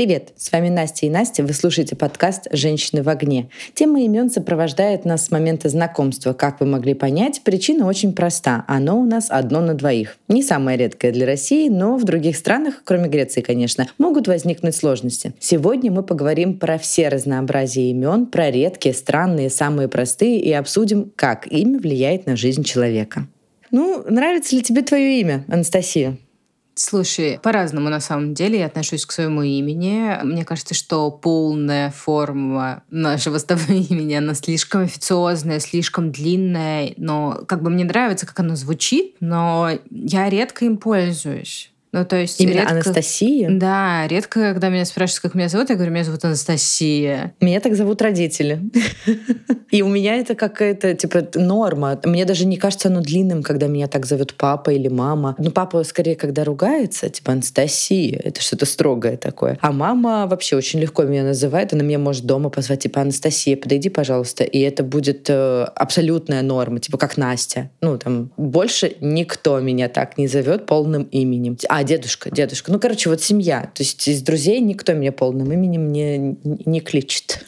Привет, с вами Настя и Настя. Вы слушаете подкаст «Женщины в огне». Тема имен сопровождает нас с момента знакомства. Как вы могли понять, причина очень проста. Оно у нас одно на двоих. Не самое редкое для России, но в других странах, кроме Греции, конечно, могут возникнуть сложности. Сегодня мы поговорим про все разнообразие имен, про редкие, странные, самые простые и обсудим, как имя влияет на жизнь человека. Ну, нравится ли тебе твое имя, Анастасия? Слушай, по-разному на самом деле я отношусь к своему имени. Мне кажется, что полная форма нашего с тобой имени, она слишком официозная, слишком длинная, но как бы мне нравится, как оно звучит, но я редко им пользуюсь. Ну, то есть Именно редко... Анастасия? Да, редко, когда меня спрашивают, как меня зовут, я говорю, меня зовут Анастасия. Меня так зовут родители. И у меня это какая-то, типа, норма. Мне даже не кажется оно длинным, когда меня так зовут папа или мама. Ну, папа скорее, когда ругается, типа, Анастасия. Это что-то строгое такое. А мама вообще очень легко меня называет. Она меня может дома позвать, типа, Анастасия, подойди, пожалуйста. И это будет э, абсолютная норма, типа, как Настя. Ну, там, больше никто меня так не зовет полным именем. А а, дедушка, дедушка. Ну, короче, вот семья. То есть из друзей никто меня полным именем не, не кличет.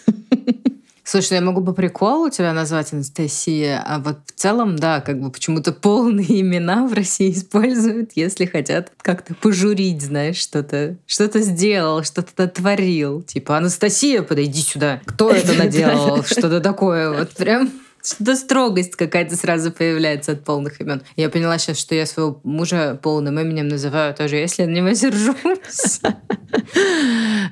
Слушай, ну, я могу по приколу тебя назвать Анастасия, а вот в целом, да, как бы почему-то полные имена в России используют, если хотят как-то пожурить, знаешь, что-то что-то сделал, что-то натворил. Типа, Анастасия, подойди сюда. Кто это наделал? Что-то такое. Вот прям что-то строгость какая-то сразу появляется от полных имен. Я поняла сейчас, что я своего мужа полным именем называю тоже, если на него сержусь.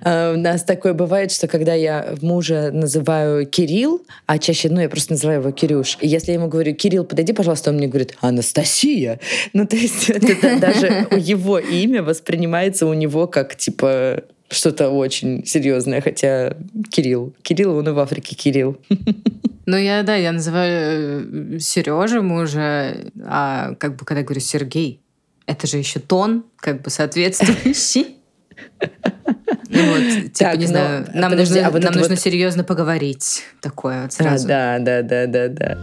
А, у нас такое бывает, что когда я мужа называю Кирилл, а чаще, ну, я просто называю его Кирюш, если я ему говорю, Кирилл, подойди, пожалуйста, он мне говорит, Анастасия. Ну, то есть это даже его имя воспринимается у него как, типа, что-то очень серьезное, хотя Кирилл. Кирилл, он и в Африке Кирилл. Ну, я, да, я называю э, Сережа мужа, а как бы, когда говорю Сергей, это же еще тон, как бы соответствующий. Ну вот, типа, не знаю, нам нужно, а нам нужно серьезно поговорить. Такое вот сразу. Да, да, да, да, да.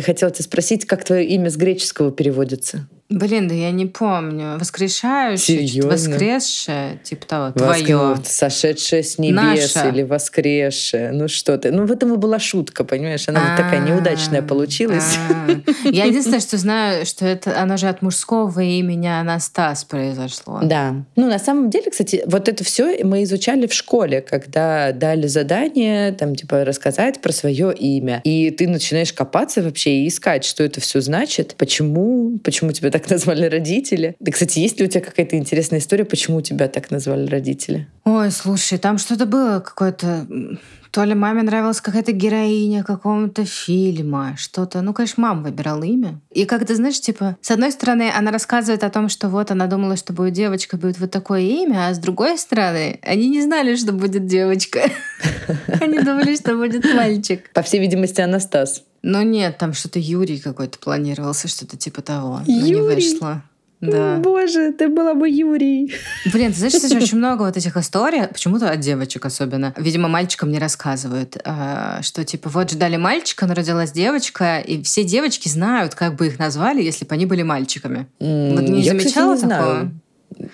Хотела тебя спросить, как твое имя с греческого переводится? Блин, да я не помню. Воскрешающее, Серьезно? воскресшее, типа того, Воск... твое. Сошедшее с небес Наша. или воскресшее. Ну что ты. Ну в этом и была шутка, понимаешь? Она вот такая неудачная получилась. Я единственное, что знаю, что это оно же от мужского имени Анастас произошло. Да. Ну на самом деле, кстати, вот это все мы изучали в школе, когда дали задание, там типа рассказать про свое имя. И ты начинаешь копаться вообще и искать, что это все значит, почему, почему тебе так так назвали родители. Да, кстати, есть ли у тебя какая-то интересная история, почему тебя так назвали родители? Ой, слушай, там что-то было какое-то... То ли маме нравилась какая-то героиня какого-то фильма, что-то. Ну, конечно, мама выбирала имя. И как ты знаешь, типа, с одной стороны, она рассказывает о том, что вот она думала, что будет девочка, будет вот такое имя, а с другой стороны, они не знали, что будет девочка. Они думали, что будет мальчик. По всей видимости, Анастас. Ну нет, там что-то Юрий какой-то планировался, что-то типа того. Юрий. Но не вышло. Да. Боже, ты была бы Юрий. Блин, ты знаешь, кстати, очень много вот этих историй, почему-то от девочек особенно. Видимо, мальчикам не рассказывают, а, что типа вот ждали мальчика, но родилась девочка, и все девочки знают, как бы их назвали, если бы они были мальчиками. Mm, вот не я, замечала кстати, не такого? Знаю.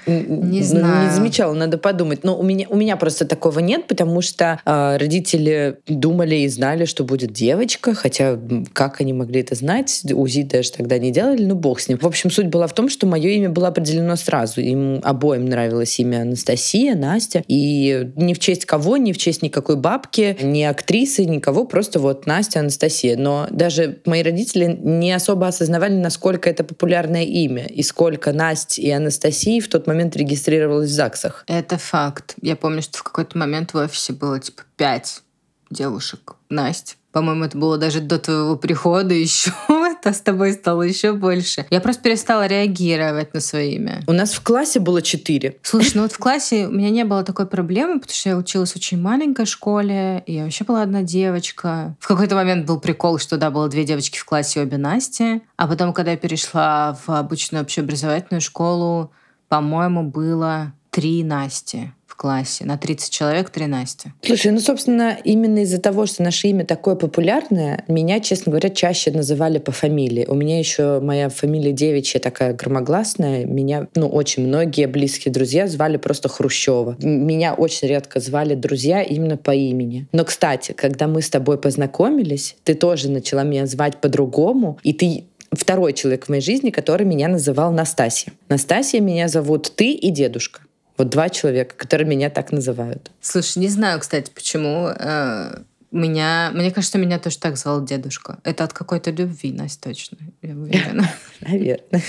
Не знаю. Не замечала, надо подумать. Но у меня, у меня просто такого нет, потому что э, родители думали и знали, что будет девочка, хотя как они могли это знать? УЗИ даже тогда не делали, ну бог с ним. В общем, суть была в том, что мое имя было определено сразу. Им обоим нравилось имя Анастасия, Настя. И ни в честь кого, ни в честь никакой бабки, ни актрисы, никого, просто вот Настя, Анастасия. Но даже мои родители не особо осознавали, насколько это популярное имя, и сколько Настя и Анастасии в тот момент регистрировалась в ЗАГСах. Это факт. Я помню, что в какой-то момент в офисе было типа пять девушек. Настя. По-моему, это было даже до твоего прихода еще. это с тобой стало еще больше. Я просто перестала реагировать на свое имя. У нас в классе было четыре. Слушай, ну вот в классе у меня не было такой проблемы, потому что я училась в очень маленькой школе, и я вообще была одна девочка. В какой-то момент был прикол, что да, было две девочки в классе, обе Насти. А потом, когда я перешла в обычную общеобразовательную школу, по-моему, было три Насти в классе. На 30 человек три Насти. Слушай, ну, собственно, именно из-за того, что наше имя такое популярное, меня, честно говоря, чаще называли по фамилии. У меня еще моя фамилия девичья такая громогласная. Меня, ну, очень многие близкие друзья звали просто Хрущева. Меня очень редко звали друзья именно по имени. Но, кстати, когда мы с тобой познакомились, ты тоже начала меня звать по-другому, и ты второй человек в моей жизни, который меня называл Настасья. Настасья меня зовут ты и дедушка. Вот два человека, которые меня так называют. Слушай, не знаю, кстати, почему. Э, меня, мне кажется, меня тоже так звал дедушка. Это от какой-то любви, Настя, точно. Я уверена. Наверное.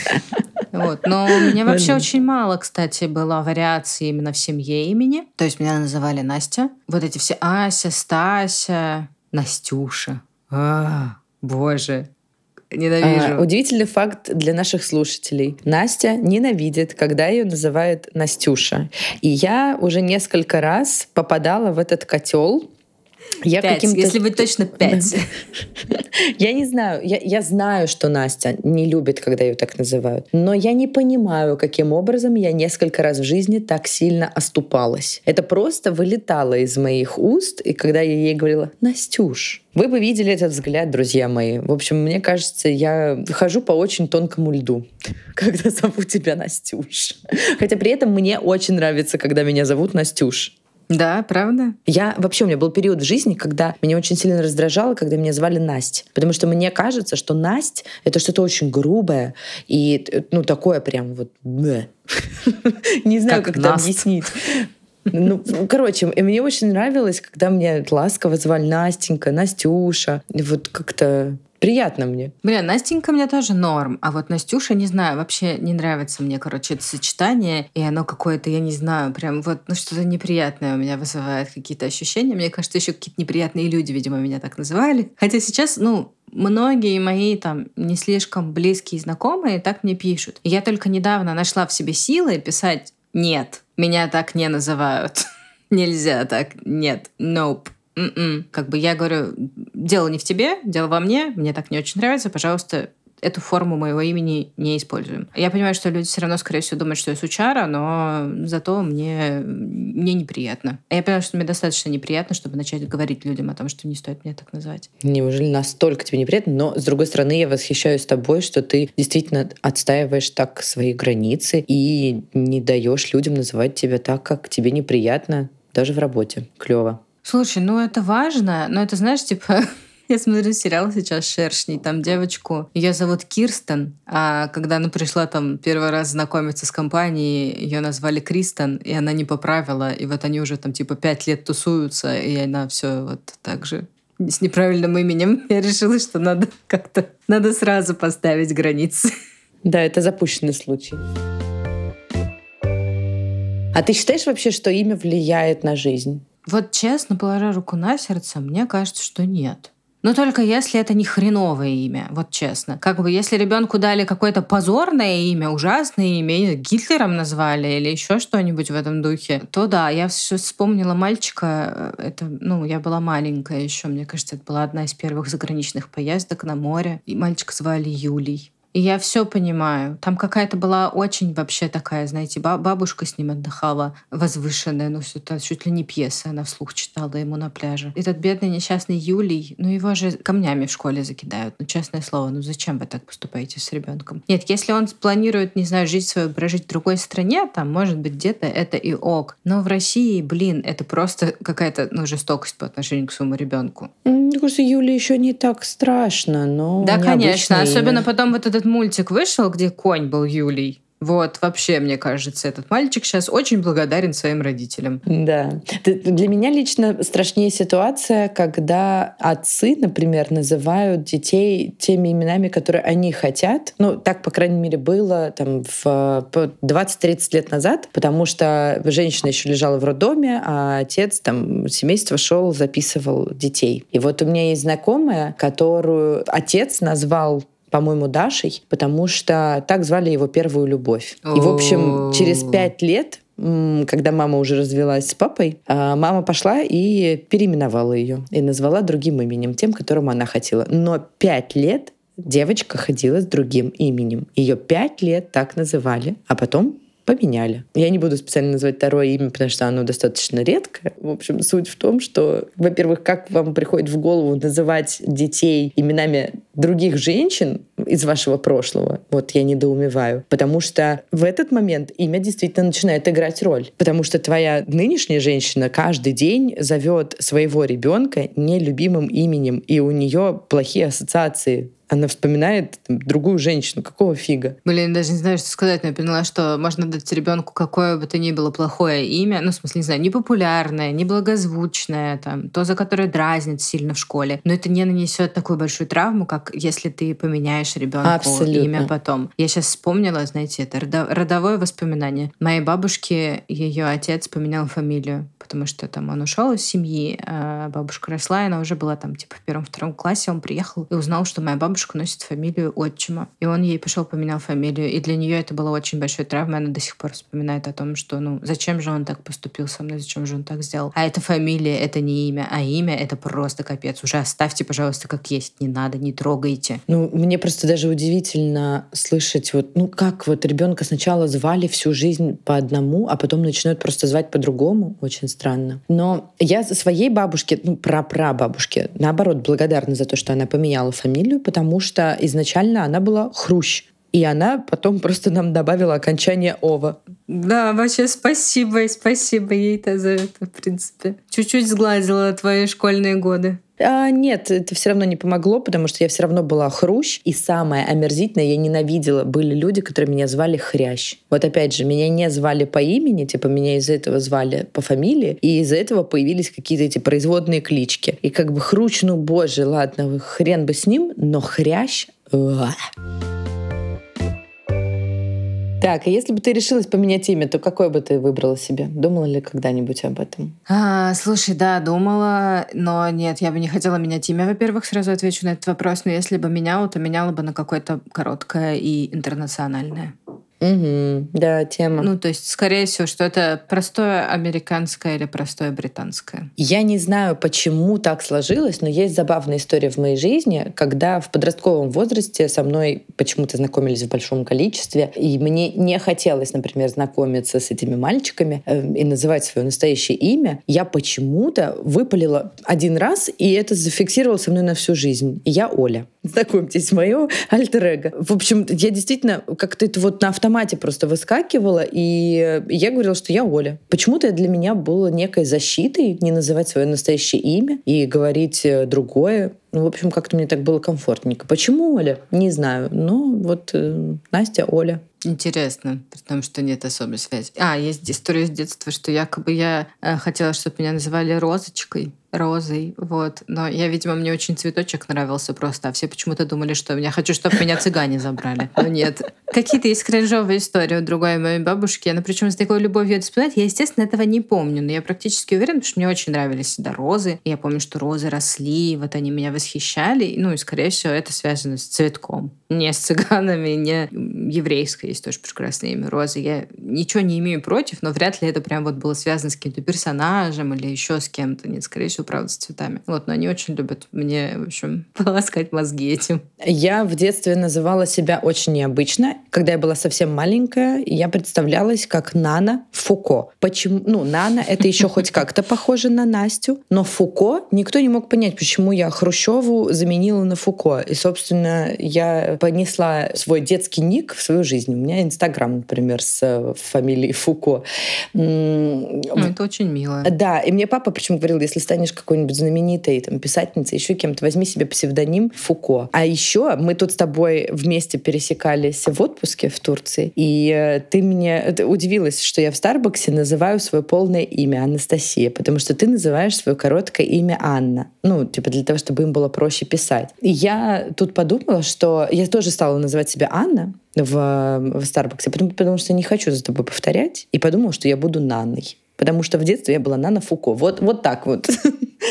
Вот. Но у меня вообще очень мало, кстати, было вариаций именно в семье имени. То есть меня называли Настя. Вот эти все Ася, Стася, Настюша. А, боже, Ненавижу. А, удивительный факт для наших слушателей. Настя ненавидит, когда ее называют Настюша. И я уже несколько раз попадала в этот котел, я пять, если быть точно пять. я не знаю, я, я знаю, что Настя не любит, когда ее так называют, но я не понимаю, каким образом я несколько раз в жизни так сильно оступалась. Это просто вылетало из моих уст, и когда я ей говорила «Настюш», вы бы видели этот взгляд, друзья мои. В общем, мне кажется, я хожу по очень тонкому льду, когда зову тебя Настюш. Хотя при этом мне очень нравится, когда меня зовут Настюш. Да, правда? Я вообще, у меня был период в жизни, когда меня очень сильно раздражало, когда меня звали Настя. Потому что мне кажется, что Настя — это что-то очень грубое и, ну, такое прям вот... Не знаю, как это объяснить. Ну, короче, мне очень нравилось, когда меня ласково звали Настенька, Настюша. Вот как-то Приятно мне. Бля, Настенька мне тоже норм, а вот Настюша, не знаю, вообще не нравится мне, короче, это сочетание, и оно какое-то, я не знаю, прям вот, ну что-то неприятное у меня вызывает какие-то ощущения. Мне кажется, еще какие-то неприятные люди, видимо, меня так называли. Хотя сейчас, ну, многие мои там не слишком близкие знакомые так мне пишут. И я только недавно нашла в себе силы писать «нет, меня так не называют». Нельзя так, нет, nope. М-м. Как бы я говорю, дело не в тебе, дело во мне, мне так не очень нравится, пожалуйста, эту форму моего имени не используем. Я понимаю, что люди все равно, скорее всего, думают, что я сучара, но зато мне, мне неприятно. Я понимаю, что мне достаточно неприятно, чтобы начать говорить людям о том, что не стоит меня так называть. Неужели настолько тебе неприятно? Но, с другой стороны, я восхищаюсь тобой, что ты действительно отстаиваешь так свои границы и не даешь людям называть тебя так, как тебе неприятно, даже в работе. Клево. Слушай, ну это важно, но это, знаешь, типа, я смотрю сериал сейчас «Шершни», там девочку, ее зовут Кирстен, а когда она пришла там первый раз знакомиться с компанией, ее назвали Кристен, и она не поправила, и вот они уже там типа пять лет тусуются, и она все вот так же с неправильным именем. Я решила, что надо как-то, надо сразу поставить границы. Да, это запущенный случай. А ты считаешь вообще, что имя влияет на жизнь? Вот честно, положа руку на сердце, мне кажется, что нет. Но только если это не хреновое имя, вот честно. Как бы если ребенку дали какое-то позорное имя, ужасное имя, Гитлером назвали или еще что-нибудь в этом духе, то да, я вспомнила мальчика, э, это, ну, я была маленькая еще, мне кажется, это была одна из первых заграничных поездок на море, и мальчика звали Юлий. И я все понимаю. Там какая-то была очень вообще такая, знаете, бабушка с ним отдыхала, возвышенная, ну, это чуть ли не пьеса, она вслух читала ему на пляже. Этот бедный несчастный Юлий, ну, его же камнями в школе закидают. Ну, честное слово, ну, зачем вы так поступаете с ребенком? Нет, если он планирует, не знаю, жизнь свою прожить в другой стране, там, может быть, где-то это и ок. Но в России, блин, это просто какая-то, ну, жестокость по отношению к своему ребенку. Мне кажется, Юле еще не так страшно, но... Да, конечно. Особенно потом вот этот мультик вышел, где конь был Юлий. Вот, вообще, мне кажется, этот мальчик сейчас очень благодарен своим родителям. Да. Для меня лично страшнее ситуация, когда отцы, например, называют детей теми именами, которые они хотят. Ну, так, по крайней мере, было там в 20-30 лет назад, потому что женщина еще лежала в роддоме, а отец там семейство шел, записывал детей. И вот у меня есть знакомая, которую отец назвал по-моему, Дашей, потому что так звали его первую любовь. И, в общем, через пять лет когда мама уже развелась с папой, а, мама пошла и переименовала ее и назвала другим именем, тем, которым она хотела. Но пять лет девочка ходила с другим именем. Ее пять лет так называли, а потом поменяли. Я не буду специально называть второе имя, потому что оно достаточно редкое. В общем, суть в том, что, во-первых, как вам приходит в голову называть детей именами других женщин из вашего прошлого, вот я недоумеваю. Потому что в этот момент имя действительно начинает играть роль. Потому что твоя нынешняя женщина каждый день зовет своего ребенка нелюбимым именем, и у нее плохие ассоциации она вспоминает там, другую женщину. Какого фига? Блин, даже не знаю, что сказать, но я поняла, что можно дать ребенку какое бы то ни было плохое имя, ну, в смысле, не знаю, непопулярное, неблагозвучное, там, то, за которое дразнит сильно в школе. Но это не нанесет такую большую травму, как если ты поменяешь ребенку Абсолютно. имя потом. Я сейчас вспомнила, знаете, это родовое воспоминание. Моей бабушке ее отец поменял фамилию потому что там он ушел из семьи, а бабушка росла, и она уже была там типа в первом-втором классе, он приехал и узнал, что моя бабушка носит фамилию отчима. И он ей пошел поменял фамилию, и для нее это было очень большой травмой, она до сих пор вспоминает о том, что ну зачем же он так поступил со мной, зачем же он так сделал. А эта фамилия, это не имя, а имя это просто капец. Уже оставьте, пожалуйста, как есть, не надо, не трогайте. Ну, мне просто даже удивительно слышать вот, ну как вот ребенка сначала звали всю жизнь по одному, а потом начинают просто звать по-другому. Очень странно. Но я своей бабушке, ну, прапрабабушке, наоборот, благодарна за то, что она поменяла фамилию, потому что изначально она была Хрущ. И она потом просто нам добавила окончание «ова». Да, вообще спасибо, спасибо ей-то за это, в принципе. Чуть-чуть сгладила твои школьные годы. А, нет, это все равно не помогло, потому что я все равно была хрущ. И самое омерзительное, я ненавидела, были люди, которые меня звали хрящ. Вот опять же, меня не звали по имени, типа меня из-за этого звали по фамилии, и из-за этого появились какие-то эти производные клички. И как бы хрущ, ну боже, ладно, хрен бы с ним, но хрящ... Так, а если бы ты решилась поменять имя, то какое бы ты выбрала себе? Думала ли когда-нибудь об этом? А, слушай, да, думала, но нет, я бы не хотела менять имя. Во-первых, сразу отвечу на этот вопрос, но если бы меняла, то меняла бы на какое-то короткое и интернациональное. Угу, да, тема. Ну, то есть, скорее всего, что это простое американское или простое британское. Я не знаю, почему так сложилось, но есть забавная история в моей жизни, когда в подростковом возрасте со мной почему-то знакомились в большом количестве, и мне не хотелось, например, знакомиться с этими мальчиками э, и называть свое настоящее имя. Я почему-то выпалила один раз, и это зафиксировало со мной на всю жизнь. И я Оля. Знакомьтесь, мое альтер -эго. В общем, я действительно как-то это вот на автомате просто выскакивала, и я говорила, что я Оля. Почему-то для меня было некой защитой не называть свое настоящее имя и говорить э, другое. Ну, в общем, как-то мне так было комфортненько. Почему Оля? Не знаю. Но вот э, Настя Оля. Интересно, потому что нет особой связи. А, есть история с детства, что якобы я э, хотела, чтобы меня называли Розочкой розой, вот. Но я, видимо, мне очень цветочек нравился просто, а все почему-то думали, что я хочу, чтобы меня цыгане забрали. Но нет. Какие-то есть кринжовые истории у другой моей бабушки. Она причем с такой любовью это вспоминает. Я, естественно, этого не помню, но я практически уверена, что мне очень нравились всегда розы. Я помню, что розы росли, вот они меня восхищали. Ну и, скорее всего, это связано с цветком. Не с цыганами, не еврейское есть тоже прекрасное имя Розы. Я ничего не имею против, но вряд ли это прям вот было связано с каким-то персонажем или еще с кем-то. Нет, скорее всего, правда, с цветами. Вот, но они очень любят мне, в общем, полоскать мозги этим. Я в детстве называла себя очень необычно. Когда я была совсем маленькая, я представлялась как Нана Фуко. Почему? Ну, Нана — это еще хоть как-то похоже на Настю, но Фуко никто не мог понять, почему я Хрущеву заменила на Фуко. И, собственно, я понесла свой детский ник в свою жизнь. У меня Инстаграм, например, с э, фамилией Фуко. Ну, это очень мило. Да, и мне папа причем говорил, если станешь какой-нибудь знаменитой там, писательницей, еще кем-то, возьми себе псевдоним Фуко. А еще мы тут с тобой вместе пересекались в отпуске в Турции, и э, ты мне ты удивилась, что я в Старбаксе называю свое полное имя Анастасия, потому что ты называешь свое короткое имя Анна. Ну, типа для того, чтобы им было проще писать. И я тут подумала, что я тоже стала называть себя Анна, в, в Старбаксе, потому, потому что не хочу за тобой повторять, и подумала, что я буду Нанной. Потому что в детстве я была Нана Фуко. Вот, вот так вот.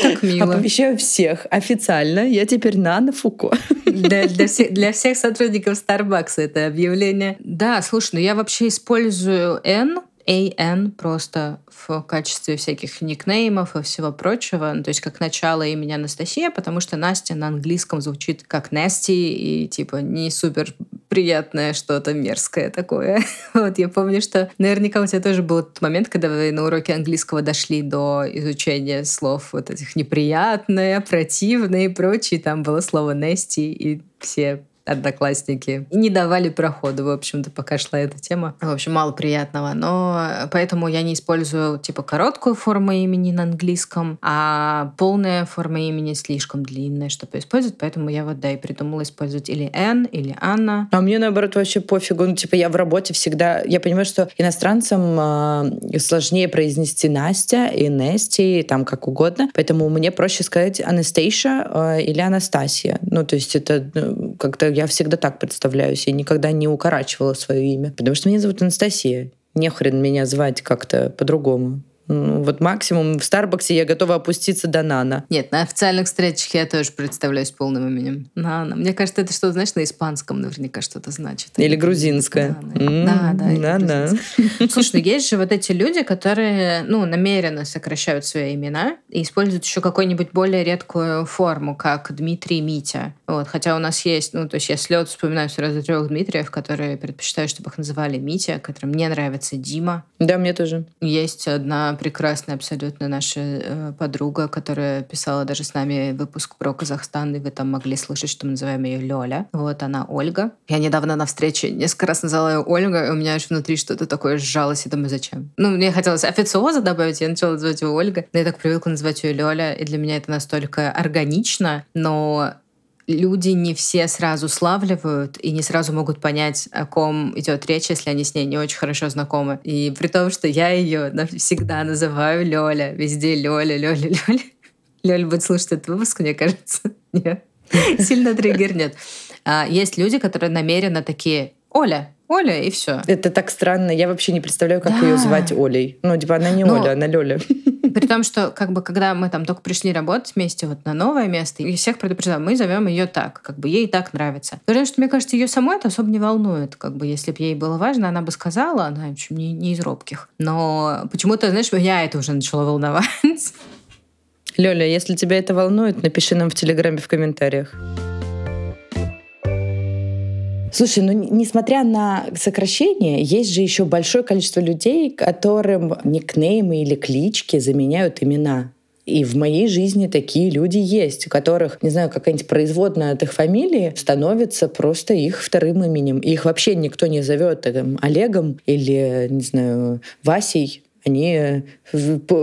Так мило. Оповещаю всех официально. Я теперь Нана Фуко. Для, для, всех, для всех сотрудников Starbucks это объявление. Да, слушай, ну я вообще использую N AN просто в качестве всяких никнеймов и всего прочего. Ну, то есть как начало имени Анастасия, потому что Настя на английском звучит как Насти и типа не супер приятное что-то мерзкое такое. вот я помню, что наверняка у тебя тоже был тот момент, когда вы на уроке английского дошли до изучения слов вот этих неприятное, противное и прочее. Там было слово «нести», и все одноклассники. И не давали проходу, в общем-то, пока шла эта тема. В общем, мало приятного. Но поэтому я не использую, типа, короткую форму имени на английском, а полная форма имени слишком длинная, чтобы использовать. Поэтому я вот, да, и придумала использовать или Н, или Анна. А мне, наоборот, вообще пофигу. Ну, типа, я в работе всегда... Я понимаю, что иностранцам э, сложнее произнести Настя и Нести, там как угодно. Поэтому мне проще сказать Анастейша э, или Анастасия. Ну, то есть это ну, как-то я всегда так представляюсь. Я никогда не укорачивала свое имя. Потому что меня зовут Анастасия. Не хрен меня звать как-то по-другому. Вот максимум в Старбаксе я готова опуститься до Нана. Нет, на официальных встречах я тоже представляюсь полным именем. Нана. Мне кажется, это что, знаешь, на испанском наверняка что-то значит. Или грузинское. Да, да. Нана. Слушай, ну есть же вот эти люди, которые, ну, намеренно сокращают свои имена и используют еще какую-нибудь более редкую форму, как Дмитрий Митя. Вот, хотя у нас есть, ну, то есть я слет вспоминаю сразу трех Дмитриев, которые предпочитаю, чтобы их называли Митя, которым мне нравится Дима. Да, мне тоже. Есть одна прекрасная абсолютно наша э, подруга, которая писала даже с нами выпуск про Казахстан, и вы там могли слышать, что мы называем ее Лёля. Вот она Ольга. Я недавно на встрече несколько раз назвала ее Ольга, и у меня аж внутри что-то такое сжалось, и думаю, зачем? Ну, мне хотелось официоза добавить, я начала называть ее Ольга, но я так привыкла называть ее Лёля, и для меня это настолько органично, но люди не все сразу славливают и не сразу могут понять, о ком идет речь, если они с ней не очень хорошо знакомы. И при том, что я ее всегда называю Лёля, везде Лёля, Лёля, Лёля. Лёля будет слушать этот выпуск, мне кажется. Нет. Сильно триггернет. А есть люди, которые намеренно такие, Оля, Оля, и все. Это так странно. Я вообще не представляю, как да. ее звать Олей. Ну, типа, она не Но... Оля, она Лёля. При том, что как бы когда мы там только пришли работать вместе вот на новое место, и всех предупреждаем, мы зовем ее так, как бы ей так нравится. Потому что, мне кажется, ее самой это особо не волнует. Как бы, если бы ей было важно, она бы сказала, она общем, не, не из робких. Но почему-то, знаешь, я это уже начала волновать. Лёля, если тебя это волнует, напиши нам в Телеграме в комментариях. Слушай, ну несмотря на сокращение, есть же еще большое количество людей, которым никнеймы или клички заменяют имена. И в моей жизни такие люди есть, у которых, не знаю, какая-нибудь производная от их фамилии становится просто их вторым именем. И их вообще никто не зовет там, Олегом или, не знаю, Васей они э,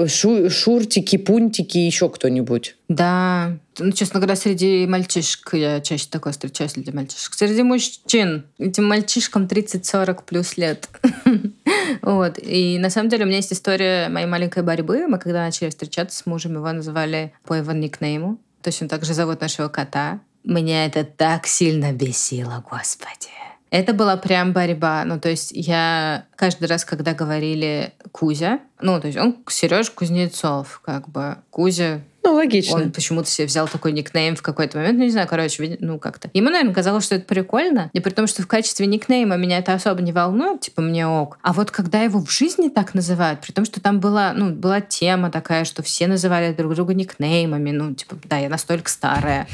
шу, шуртики, пунтики, еще кто-нибудь. Да, ну, честно говоря, среди мальчишек я чаще такое встречаю среди мальчишек. Среди мужчин этим мальчишкам 30-40 плюс лет. вот. И на самом деле у меня есть история моей маленькой борьбы. Мы когда начали встречаться с мужем, его называли по его никнейму. Точно так же зовут нашего кота. Меня это так сильно бесило, господи. Это была прям борьба. Ну, то есть я каждый раз, когда говорили Кузя, ну, то есть он Сереж Кузнецов, как бы Кузя ну, логично. Он почему-то себе взял такой никнейм в какой-то момент. Ну, не знаю, короче, ну, как-то. Ему, наверное, казалось, что это прикольно. И при том, что в качестве никнейма меня это особо не волнует, типа, мне ок. А вот когда его в жизни так называют, при том, что там была, ну, была тема такая, что все называли друг друга никнеймами, ну, типа, да, я настолько старая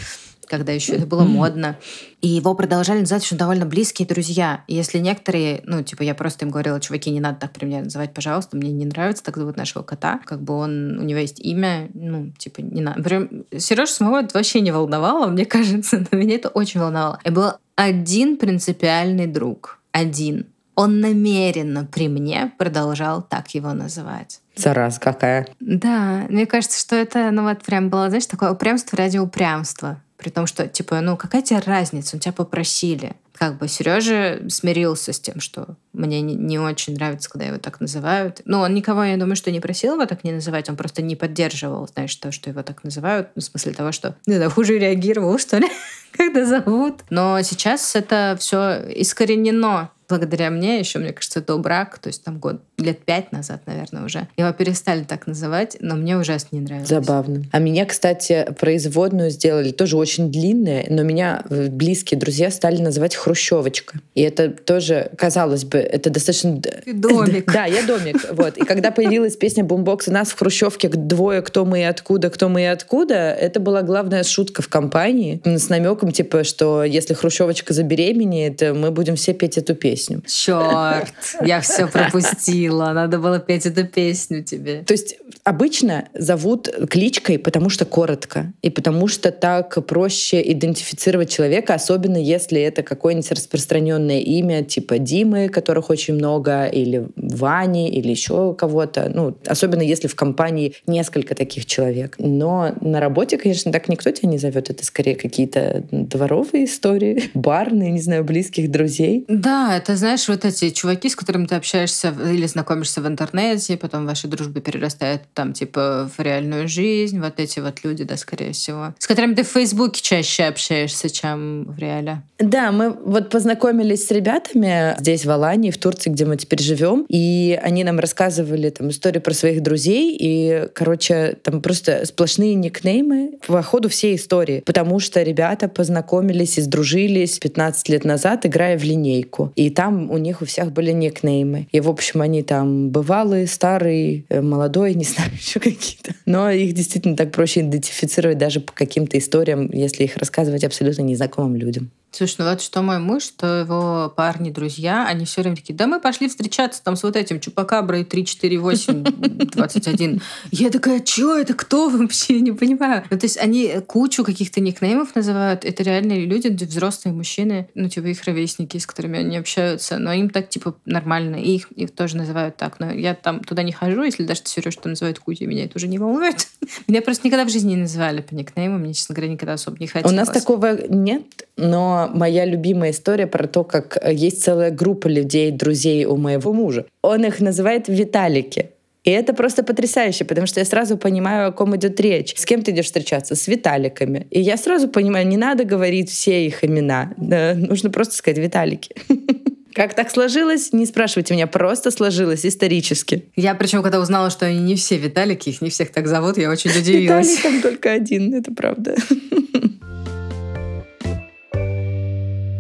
когда еще это было модно. И его продолжали называть еще довольно близкие друзья. И если некоторые, ну, типа, я просто им говорила, чуваки, не надо так при мне называть, пожалуйста, мне не нравится, так зовут нашего кота. Как бы он, у него есть имя, ну, типа, не надо. Прям Сережа самого это вообще не волновало, мне кажется, но меня это очень волновало. И был один принципиальный друг. Один. Он намеренно при мне продолжал так его называть. Зараз какая. Да, мне кажется, что это, ну вот прям было, знаешь, такое упрямство ради упрямства. При том, что, типа, ну какая тебе разница, у тебя попросили. Как бы Сережа смирился с тем, что мне не, очень нравится, когда его так называют. Ну, он никого, я думаю, что не просил его так не называть, он просто не поддерживал, знаешь, то, что его так называют, ну, в смысле того, что, не знаю, хуже реагировал, что ли, когда зовут. Но сейчас это все искоренено благодаря мне, еще, мне кажется, до брак, то есть там год лет пять назад, наверное, уже. Его перестали так называть, но мне ужасно не нравилось. Забавно. А меня, кстати, производную сделали тоже очень длинная, но меня близкие друзья стали называть Хрущевочка. И это тоже, казалось бы, это достаточно... Ты домик. Да, я домик. Вот. И когда появилась песня «Бумбокс» у нас в Хрущевке двое «Кто мы и откуда, кто мы и откуда», это была главная шутка в компании с намеком, типа, что если Хрущевочка забеременеет, мы будем все петь эту песню. Черт, я все пропустила. Надо было петь эту песню тебе. То есть обычно зовут кличкой, потому что коротко, и потому что так проще идентифицировать человека, особенно если это какое-нибудь распространенное имя, типа Димы, которых очень много, или Вани, или еще кого-то. Ну, особенно если в компании несколько таких человек. Но на работе, конечно, так никто тебя не зовет. Это скорее какие-то дворовые истории, барные, не знаю, близких друзей. Да, это, знаешь, вот эти чуваки, с которыми ты общаешься или знакомишься в интернете, потом ваша дружба перерастает там, типа, в реальную жизнь. Вот эти вот люди, да, скорее всего. С которыми ты в Фейсбуке чаще общаешься, чем в реале. Да, мы вот познакомились с ребятами здесь, в Алании, в Турции, где мы теперь живем, и они нам рассказывали там истории про своих друзей, и, короче, там просто сплошные никнеймы по ходу всей истории, потому что ребята познакомились и сдружились 15 лет назад, играя в линейку. И там у них у всех были никнеймы. И, в общем, они там бывалые, старые, э, молодой, не знаю, еще какие-то. Но их действительно так проще идентифицировать даже по каким-то историям, если их рассказывать абсолютно незнакомым людям. Слушай, ну вот что мой муж, что его парни, друзья, они все время такие, да мы пошли встречаться там с вот этим Чупакаброй 3, 4, 8, 21. Я такая, что это, кто вообще, не понимаю. Ну, то есть они кучу каких-то никнеймов называют, это реальные люди, взрослые мужчины, ну типа их ровесники, с которыми они общаются, но им так типа нормально, и их, их тоже называют так. Но я там туда не хожу, если даже Сереж там называют Кузей, меня это уже не волнует. Меня просто никогда в жизни не называли по никнейму, мне, честно говоря, никогда особо не хотелось. У нас такого нет, но моя любимая история про то, как есть целая группа людей, друзей у моего мужа. Он их называет Виталики. И это просто потрясающе, потому что я сразу понимаю, о ком идет речь. С кем ты идешь встречаться? С Виталиками. И я сразу понимаю, не надо говорить все их имена. Да, нужно просто сказать Виталики. Как так сложилось? Не спрашивайте меня, просто сложилось исторически. Я причем, когда узнала, что они не все Виталики, их не всех так зовут, я очень удивилась. Виталий там только один, это правда.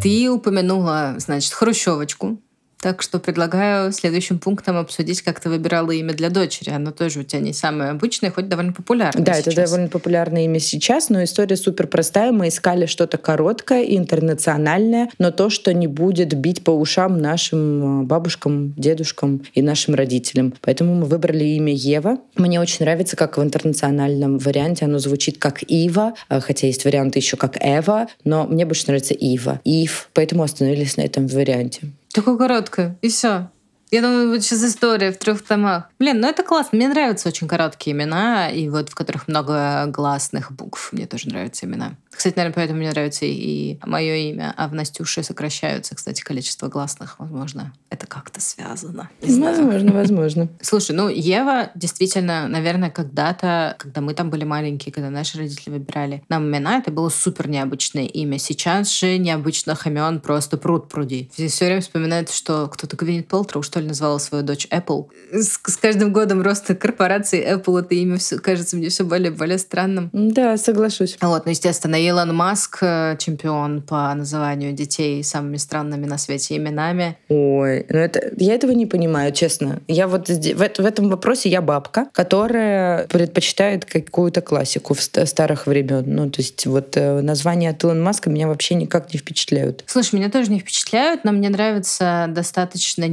Ты упомянула, значит, хрущевочку. Так что предлагаю следующим пунктом обсудить, как ты выбирала имя для дочери. Оно тоже у тебя не самое обычное, хоть довольно популярное Да, сейчас. это довольно популярное имя сейчас, но история супер простая. Мы искали что-то короткое и интернациональное, но то, что не будет бить по ушам нашим э, бабушкам, дедушкам и нашим родителям. Поэтому мы выбрали имя Ева. Мне очень нравится, как в интернациональном варианте оно звучит как Ива, э, хотя есть варианты еще как Эва, но мне больше нравится Ива. Ив. Поэтому остановились на этом варианте. Такое короткое. И все. Я думаю, вот сейчас история в трех томах. Блин, ну это классно. Мне нравятся очень короткие имена, и вот в которых много гласных букв. Мне тоже нравятся имена. Кстати, наверное, поэтому мне нравится и мое имя. А в Настюше сокращаются, кстати, количество гласных. Возможно, это как-то связано. Не возможно, знаю. возможно. Слушай, ну Ева действительно, наверное, когда-то, когда мы там были маленькие, когда наши родители выбирали нам имена, это было супер необычное имя. Сейчас же необычно Хамен просто пруд пруди. Все время вспоминают, что кто-то Гвинет Полтроу, что ли, назвала свою дочь Apple. С, с каждым годом роста корпорации Apple это имя все, кажется мне все более более странным. Да, соглашусь. Вот, ну, естественно, Илон Маск э, чемпион по называнию детей самыми странными на свете именами. Ой, ну это я этого не понимаю, честно. Я вот в, в этом вопросе я бабка, которая предпочитает какую-то классику в старых времен. Ну, то есть вот э, названия от Илона Маска меня вообще никак не впечатляют. Слушай, меня тоже не впечатляют, но мне нравятся достаточно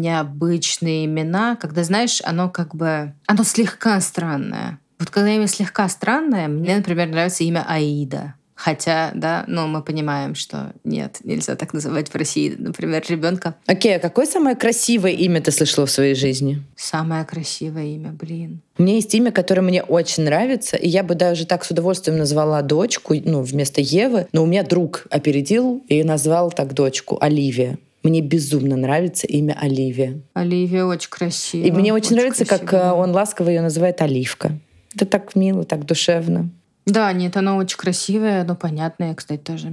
необычные имена, когда, знаешь, оно как бы... Оно слегка странное. Вот когда имя слегка странное, мне, например, нравится имя Аида. Хотя, да, но мы понимаем, что нет, нельзя так называть в России, например, ребенка. Окей, okay, а какое самое красивое имя ты слышала в своей жизни? Самое красивое имя, блин. У меня есть имя, которое мне очень нравится, и я бы даже так с удовольствием назвала дочку, ну, вместо Евы, но у меня друг опередил и назвал так дочку Оливия. Мне безумно нравится имя Оливия. Оливия очень красивая. И мне очень, очень нравится, красивая. как э, он ласково ее называет Оливка. Это так мило, так душевно. Да, нет, оно очень красивое, но понятное, кстати, тоже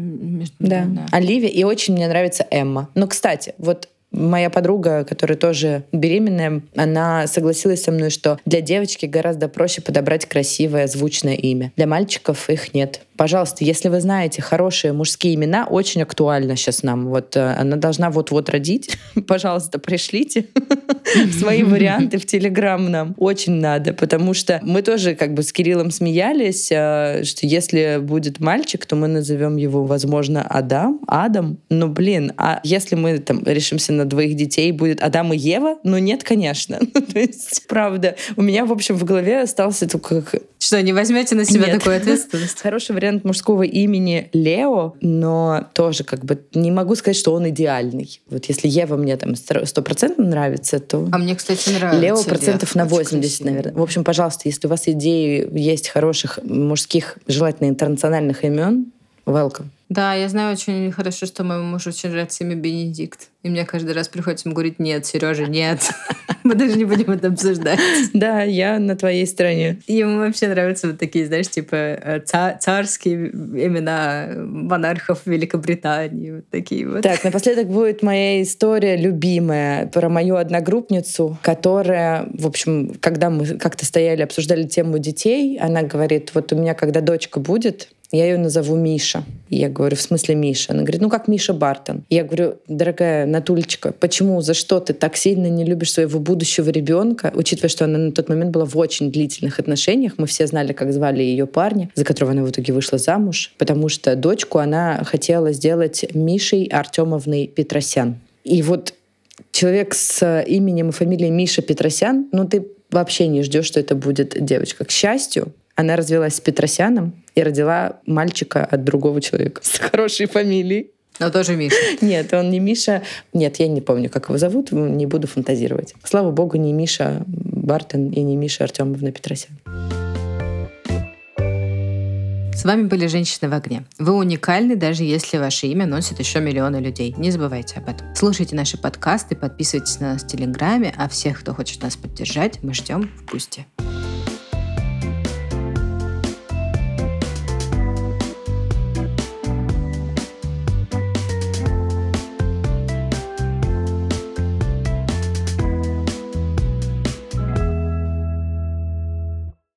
Да, Оливия, и очень мне нравится Эмма. Но, кстати, вот Моя подруга, которая тоже беременная, она согласилась со мной, что для девочки гораздо проще подобрать красивое, звучное имя. Для мальчиков их нет. Пожалуйста, если вы знаете хорошие мужские имена, очень актуально сейчас нам. Вот э, она должна вот-вот родить. Пожалуйста, пришлите свои варианты в Телеграм нам. Очень надо, потому что мы тоже как бы с Кириллом смеялись, э, что если будет мальчик, то мы назовем его, возможно, Адам, Адам. Но, блин, а если мы там решимся на двоих детей, будет Адам и Ева? Ну, нет, конечно. То есть, правда, у меня, в общем, в голове остался только... Что, не возьмете на себя такую ответственность? Хороший вариант мужского имени Лео, но тоже как бы не могу сказать, что он идеальный. Вот если Ева мне там стопроцентно нравится, то... А мне, кстати, нравится. Лео процентов на 80, наверное. В общем, пожалуйста, если у вас идеи есть хороших мужских, желательно интернациональных имен, welcome. Да, я знаю очень хорошо, что моему мужу очень нравится имя Бенедикт. И мне каждый раз приходится ему говорить, нет, Сережа, нет. Мы даже не будем это обсуждать. Да, я на твоей стороне. Ему вообще нравятся вот такие, знаешь, типа э, царские имена монархов Великобритании. Вот такие вот. Так, напоследок будет моя история любимая про мою одногруппницу, которая, в общем, когда мы как-то стояли, обсуждали тему детей, она говорит, вот у меня, когда дочка будет, я ее назову Миша. И я говорю, в смысле Миша? Она говорит, ну как Миша Бартон. Я говорю, дорогая Натульчика, почему, за что ты так сильно не любишь своего будущего ребенка, учитывая, что она на тот момент была в очень длительных отношениях. Мы все знали, как звали ее парня, за которого она в итоге вышла замуж, потому что дочку она хотела сделать Мишей Артемовной Петросян. И вот человек с именем и фамилией Миша Петросян, ну ты вообще не ждешь, что это будет девочка. К счастью, она развелась с Петросяном и родила мальчика от другого человека с хорошей фамилией. Но тоже Миша. Нет, он не Миша. Нет, я не помню, как его зовут, не буду фантазировать. Слава богу, не Миша Бартон и не Миша Артемовна Петросян. С вами были «Женщины в огне». Вы уникальны, даже если ваше имя носит еще миллионы людей. Не забывайте об этом. Слушайте наши подкасты, подписывайтесь на нас в Телеграме, а всех, кто хочет нас поддержать, мы ждем в Пусте.